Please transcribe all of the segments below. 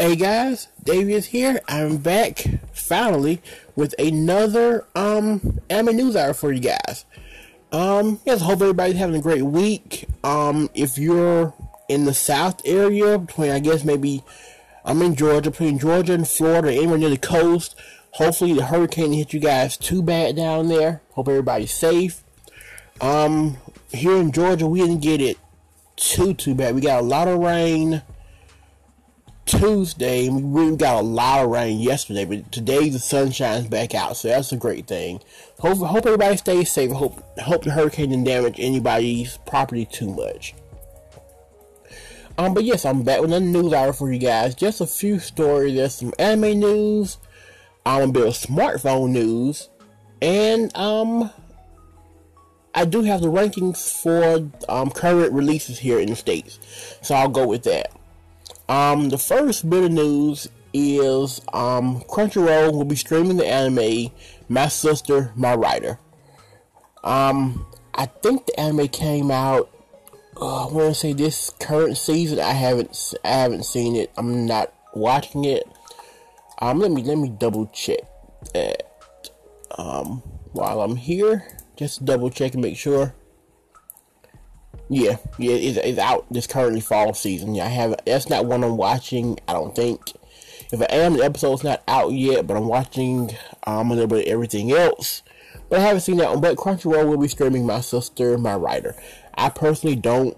Hey guys, Davius here. I'm back finally with another um anime news hour for you guys. Um, yes, hope everybody's having a great week. Um, if you're in the South area, between I guess maybe I'm in Georgia, between Georgia and Florida, anywhere near the coast. Hopefully the hurricane hit you guys too bad down there. Hope everybody's safe. Um, here in Georgia, we didn't get it too too bad. We got a lot of rain Tuesday. We really got a lot of rain yesterday, but today the sun shines back out, so that's a great thing. Hope hope everybody stays safe. Hope hope the hurricane didn't damage anybody's property too much. Um, but yes, I'm back with another news hour for you guys. Just a few stories. There's some anime news, um, a bit of smartphone news, and um, I do have the rankings for um current releases here in the states, so I'll go with that. Um, the first bit of news is um, Crunchyroll will be streaming the anime My Sister, My Writer. Um, I think the anime came out. Uh, I want to say this current season. I haven't I haven't seen it. I'm not watching it. Um, let me let me double check that. Um, while I'm here, just double check and make sure. Yeah, yeah, it's, it's out this currently fall season. Yeah, I have that's not one I'm watching. I don't think. If I am, the episode's not out yet, but I'm watching um a little bit of everything else. But I haven't seen that one. But Crunchyroll will be streaming My Sister, My Writer. I personally don't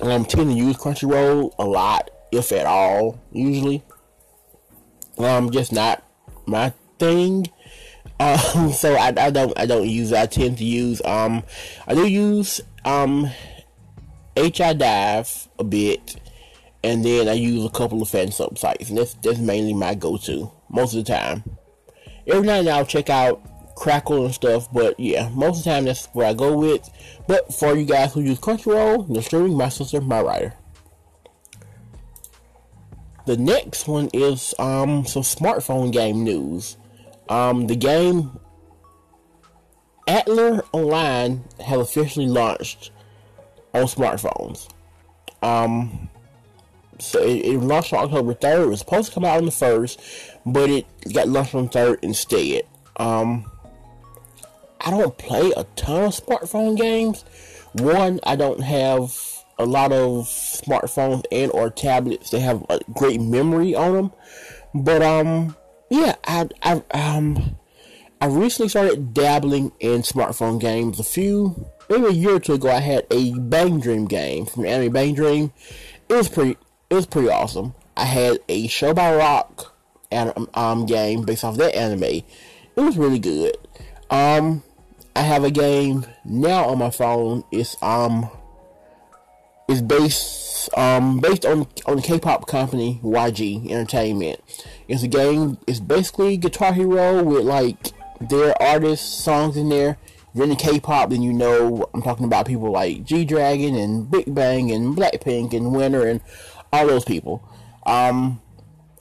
um tend to use Crunchyroll a lot, if at all, usually. Um, just not my thing. Um, so I, I don't I don't use. I tend to use um I do use um HIDIVE a bit, and then I use a couple of fan sub sites, and that's that's mainly my go to most of the time. Every now and then I'll check out Crackle and stuff, but yeah, most of the time that's where I go with. But for you guys who use Crunchyroll, the streaming my sister, my writer. The next one is um some smartphone game news. Um, the game Atlas Online has officially launched on smartphones. Um, so it, it, launched on October 3rd. It was supposed to come out on the 1st, but it got launched on the 3rd instead. Um, I don't play a ton of smartphone games. One, I don't have a lot of smartphones and or tablets that have a great memory on them. But um yeah, I, I, um, I recently started dabbling in smartphone games. A few, maybe a year or two ago, I had a Bang Dream game from Anime Bang Dream. It was pretty, it was pretty awesome. I had a Show by Rock um, game based off that anime. It was really good. Um, I have a game now on my phone. It's um, it's based um based on on the K-pop company YG Entertainment. It's a game. It's basically Guitar Hero with like their artists' songs in there. If you're into K-pop, then you know I'm talking about people like G Dragon and Big Bang and Blackpink and Winner and all those people. Um,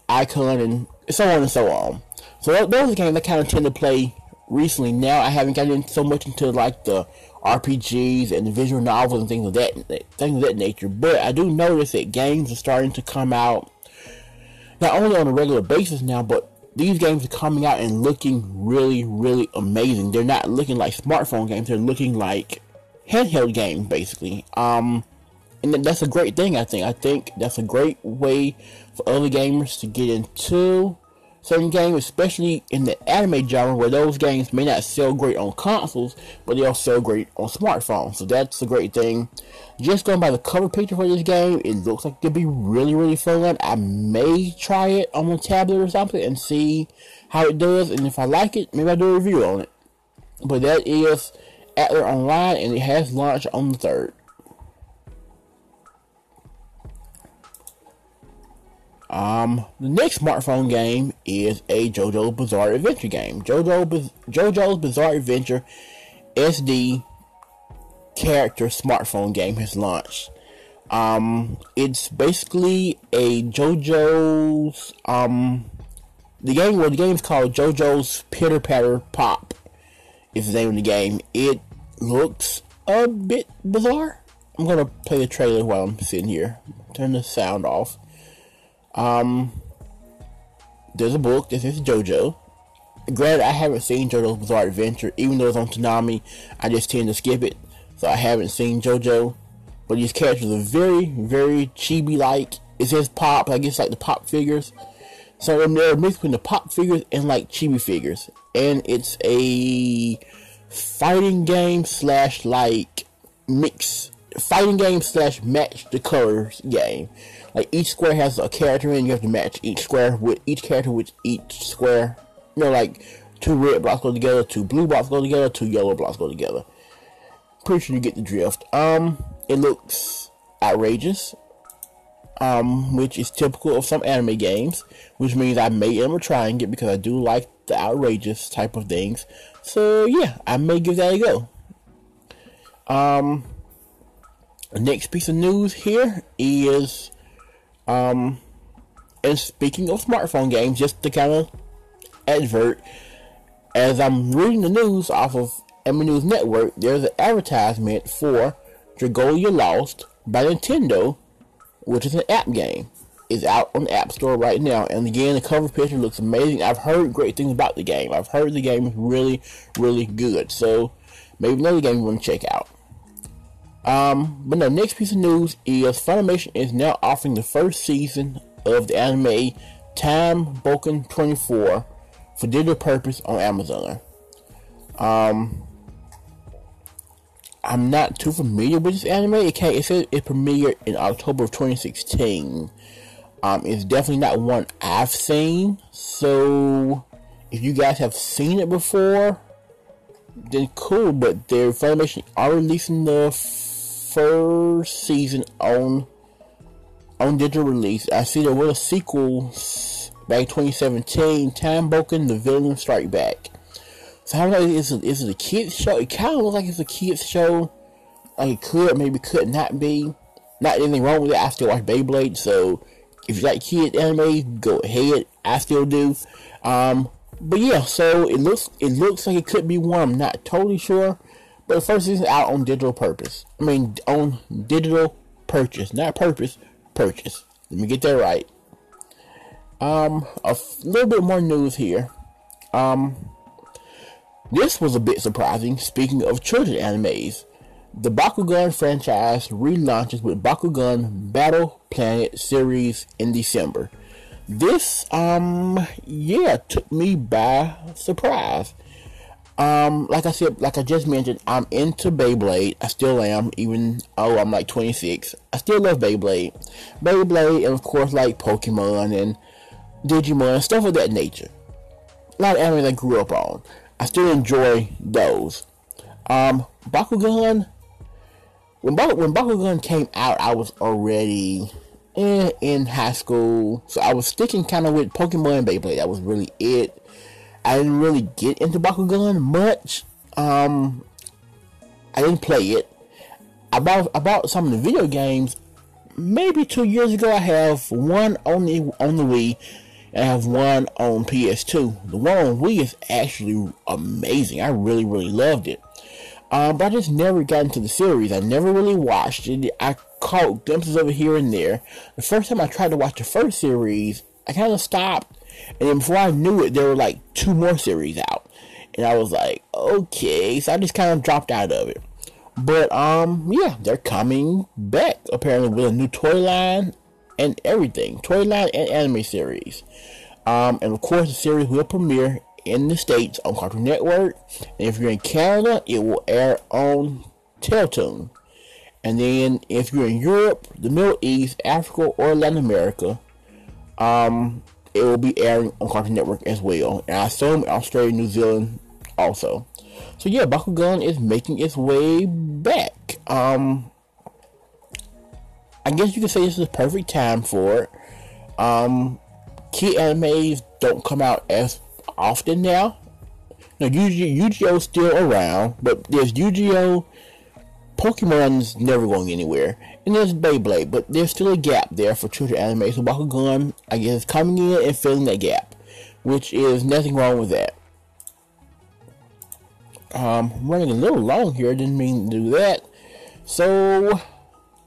iKON and so on and so on. So those are games I kind of tend to play recently. Now I haven't gotten so much into like the RPGs and visual novels and things of that things of that nature. But I do notice that games are starting to come out not only on a regular basis now, but these games are coming out and looking really, really amazing. They're not looking like smartphone games; they're looking like handheld games, basically. Um, and that's a great thing. I think. I think that's a great way for other gamers to get into certain games, especially in the anime genre, where those games may not sell great on consoles, but they'll sell great on smartphones. So that's a great thing. Just going by the cover picture for this game, it looks like it'll be really, really fun. I may try it on a tablet or something and see how it does, and if I like it, maybe I'll do a review on it. But that is Atlas Online, and it has launched on the 3rd. Um, the next smartphone game is a JoJo Bizarre Adventure game. JoJo JoJo's Bizarre Adventure SD character smartphone game has launched. Um, it's basically a JoJo's um, the game. Well, the game's called JoJo's Pitter Patter Pop. Is the name of the game. It looks a bit bizarre. I'm gonna play the trailer while I'm sitting here. Turn the sound off. Um, there's a book. This is JoJo. Granted, I haven't seen JoJo's Bizarre Adventure, even though it's on Toonami. I just tend to skip it, so I haven't seen JoJo. But these characters are very, very chibi-like. It says pop. I guess like the pop figures. So they're mixed between the pop figures and like chibi figures, and it's a fighting game slash like mix fighting game slash match the colors game. Like each square has a character in, you have to match each square with each character with each square. You know, like two red blocks go together, two blue blocks go together, two yellow blocks go together. Pretty sure you get the drift. Um, it looks outrageous. Um, which is typical of some anime games, which means I may end up trying it because I do like the outrageous type of things. So yeah, I may give that a go. Um, next piece of news here is, um, and speaking of smartphone games, just to kind of advert, as I'm reading the news off of Anime News Network, there's an advertisement for Dragalia Lost by Nintendo, which is an app game. Is out on the App Store right now, and again, the cover picture looks amazing. I've heard great things about the game. I've heard the game is really, really good. So maybe another game you want to check out. Um, but the next piece of news is Funimation is now offering the first season of the anime Time Bokan 24 for digital purpose on Amazon. Um, I'm not too familiar with this anime. It, came, it it premiered in October of 2016. Um, it's definitely not one I've seen. So, if you guys have seen it before, then cool. But their Funimation are releasing the first season on on digital release. I see there was a sequel back in 2017, Time Bokan, The Villain Strike Back. So I don't know, is it, is it a kids show? It kind of looks like it's a kids show. Like it could, maybe could not be. Not anything wrong with it. I still watch Beyblade, so if you like kid anime, go ahead. I still do. Um, but yeah, so it looks it looks like it could be one. I'm not totally sure. But the first season out on digital purpose. I mean, on digital purchase, not purpose, purchase. Let me get that right. Um, a f- little bit more news here. Um, this was a bit surprising. Speaking of children animes, the Bakugan franchise relaunches with Bakugan Battle Planet series in December. This, um, yeah, took me by surprise. Um, like I said, like I just mentioned, I'm into Beyblade. I still am, even oh, I'm like 26. I still love Beyblade, Beyblade, and of course like Pokemon and Digimon, and stuff of that nature. A lot of anime I grew up on. I still enjoy those. Um, Bakugan. When when Bakugan came out, I was already in, in high school, so I was sticking kind of with Pokemon and Beyblade. That was really it. I didn't really get into Bakugan much. Um, I didn't play it. I about about some of the video games, maybe two years ago, I have one on the on the Wii, and I have one on PS2. The one on Wii is actually amazing. I really really loved it. Um, but I just never got into the series. I never really watched it. I caught glimpses of it here and there. The first time I tried to watch the first series, I kind of stopped and then before I knew it, there were like two more series out. And I was like, okay. So I just kind of dropped out of it. But, um, yeah, they're coming back apparently with a new toy line and everything. Toy line and anime series. Um, and of course, the series will premiere in the States on Cartoon Network. And if you're in Canada, it will air on Teletoon. And then if you're in Europe, the Middle East, Africa, or Latin America, um, it will be airing on Cartoon Network as well. And I assume Australia, New Zealand also. So yeah, Bakugan is making its way back. Um, I guess you could say this is a perfect time for it. Um, key animes don't come out as often now. Now, Yu-Gi-Oh! still around, but there's Yu-Gi-Oh! Pokemon's never going anywhere. And there's Beyblade, but there's still a gap there for children anime. So Bakugan, I guess, is coming in and filling that gap. Which is nothing wrong with that. Um, running a little long here, didn't mean to do that. So,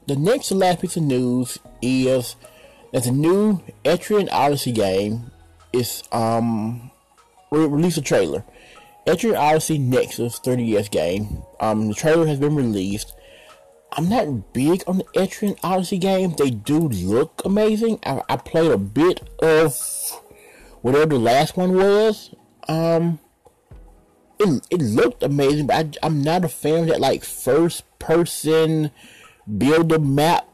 the next last piece of news is that the new Etrian Odyssey game. is um re- released a trailer. Etrian Odyssey Nexus 3DS game. Um, the trailer has been released. I'm not big on the Etrian Odyssey game. They do look amazing. I, I played a bit of whatever the last one was. Um, it, it looked amazing, but I, I'm not a fan of that like first person build a map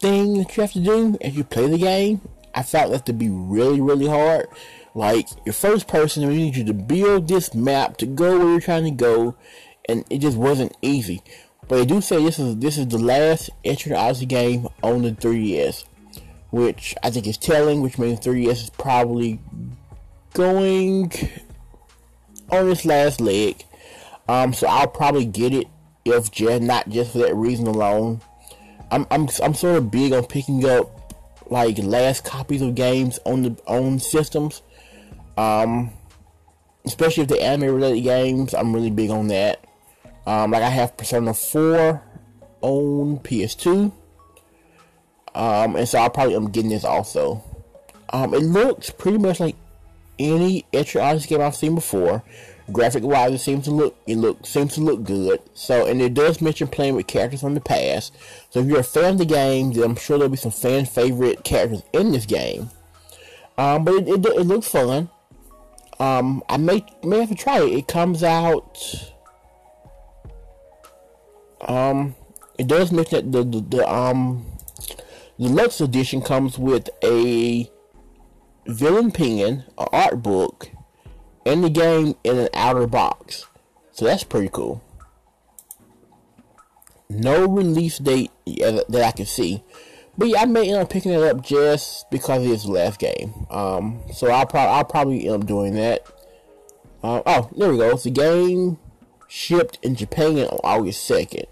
thing that you have to do as you play the game. I found that to be really, really hard. Like your first person, we need you to build this map to go where you're trying to go, and it just wasn't easy. But they do say this is this is the last Etrian Odyssey game on the 3DS, which I think is telling. Which means 3DS is probably going on its last leg. Um, so I'll probably get it if just not just for that reason alone. I'm I'm I'm sort of big on picking up like last copies of games on the on systems. Um, especially if the anime related games, I'm really big on that. Um, like I have Persona 4 on PS2. Um, and so I probably am getting this also. Um, it looks pretty much like any Etrian Odyssey game I've seen before. Graphic wise, it seems to look it look seems to look good. So, and it does mention playing with characters from the past. So, if you're a fan of the game, then I'm sure there'll be some fan favorite characters in this game. Um, but it, it, it looks fun. Um, I may may have to try it. It comes out. Um, it does mention that the, the, the um edition comes with a villain pen, an art book, and the game in an outer box. So that's pretty cool. No release date that I can see. But yeah, I may end up picking it up just because it's the last game. Um, so I'll, I'll probably end up doing that. Uh, oh, there we go. It's The game shipped in Japan on August 2nd.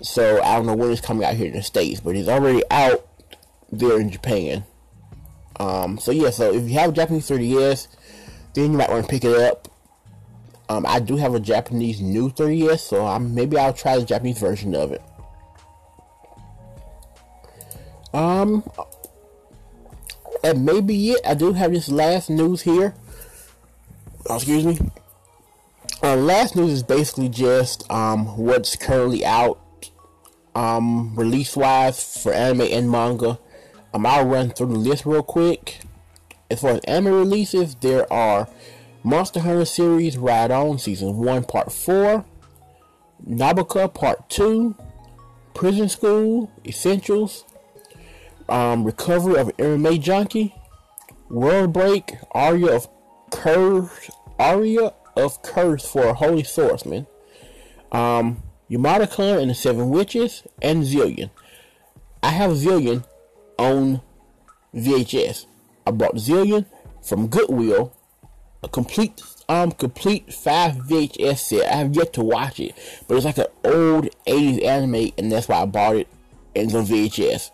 So I don't know when it's coming out here in the States, but it's already out there in Japan. Um, so yeah, so if you have a Japanese 3DS, then you might want to pick it up. Um, I do have a Japanese new 3DS, so I'm, maybe I'll try the Japanese version of it. Um, and maybe it. I do have this last news here. Oh, excuse me. Uh, last news is basically just um, what's currently out um, release wise for anime and manga. Um, I'll run through the list real quick. As far as anime releases, there are Monster Hunter Stories Ride On Season 1 Part 4, Nobuka Part 2, Prison School Essentials, um, Recovery of MMO Junkie, World Break, Aria of Curse, Aria of Curse for a Holy Swordsman, um, Yamada and the Seven Witches, and Zillion. I have Zillion on VHS. I bought Zillion from Goodwill, a complete um complete five VHS set. I have yet to watch it, but it's like an old 80s anime, and that's why I bought it it's on VHS.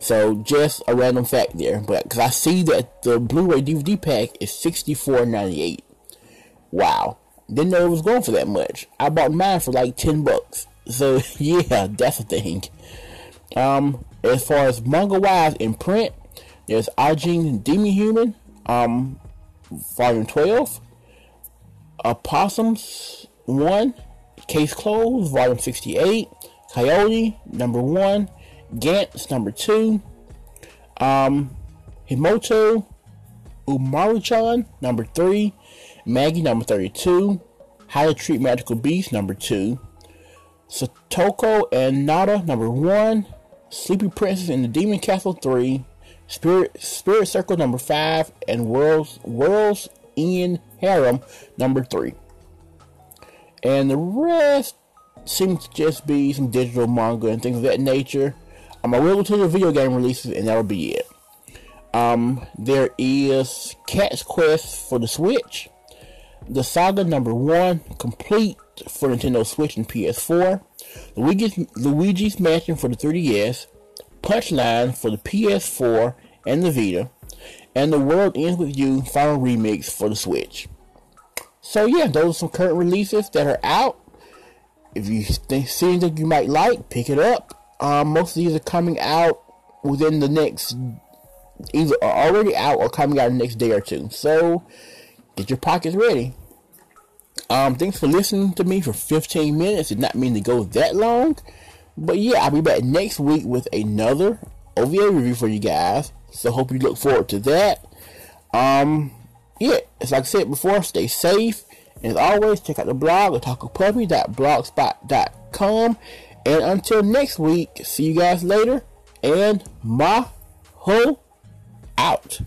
So just a random fact there, but because I see that the Blu-ray DVD pack is $64.98. Wow, didn't know it was going for that much. I bought mine for like 10 bucks. So yeah, that's a thing. Um, as far as manga wise in print, there's Ajin Demon Human, um, volume 12, Opossums 1, Case Closed, volume 68, Coyote, number 1, Gantz, number 2, um, Himouto Umaru-chan, number 3, Magi, number 32, How to Treat Magical Beasts, number 2, Satoko and Nada, number 1, Sleepy Princess in the Demon Castle 3, Spirit Spirit Circle number 5, and Worlds World's End Harem number 3. And the rest seems to just be some digital manga and things of that nature. Um, I will the video game releases, and that'll be it. Um, there is Cat's Quest for the Switch, the Saga number one complete for Nintendo Switch and PS4, Luigi's, Luigi's Mansion for the 3DS, Punchline for the PS4 and the Vita, and The World Ends With You Final Remix for the Switch. So yeah, those are some current releases that are out. If you think see anything you might like, pick it up. Um, most of these are coming out within the next either are already out or coming out the next day or two. So get your pockets ready. Um, thanks for listening to me for 15 minutes. Did not mean to go that long. But yeah, I'll be back next week with another OVA review for you guys. So hope you look forward to that. Um, yeah, as like I said before, stay safe. And as always, check out the blog at tacopuppy.blogspot.com. And until next week, see you guys later. And Maho out.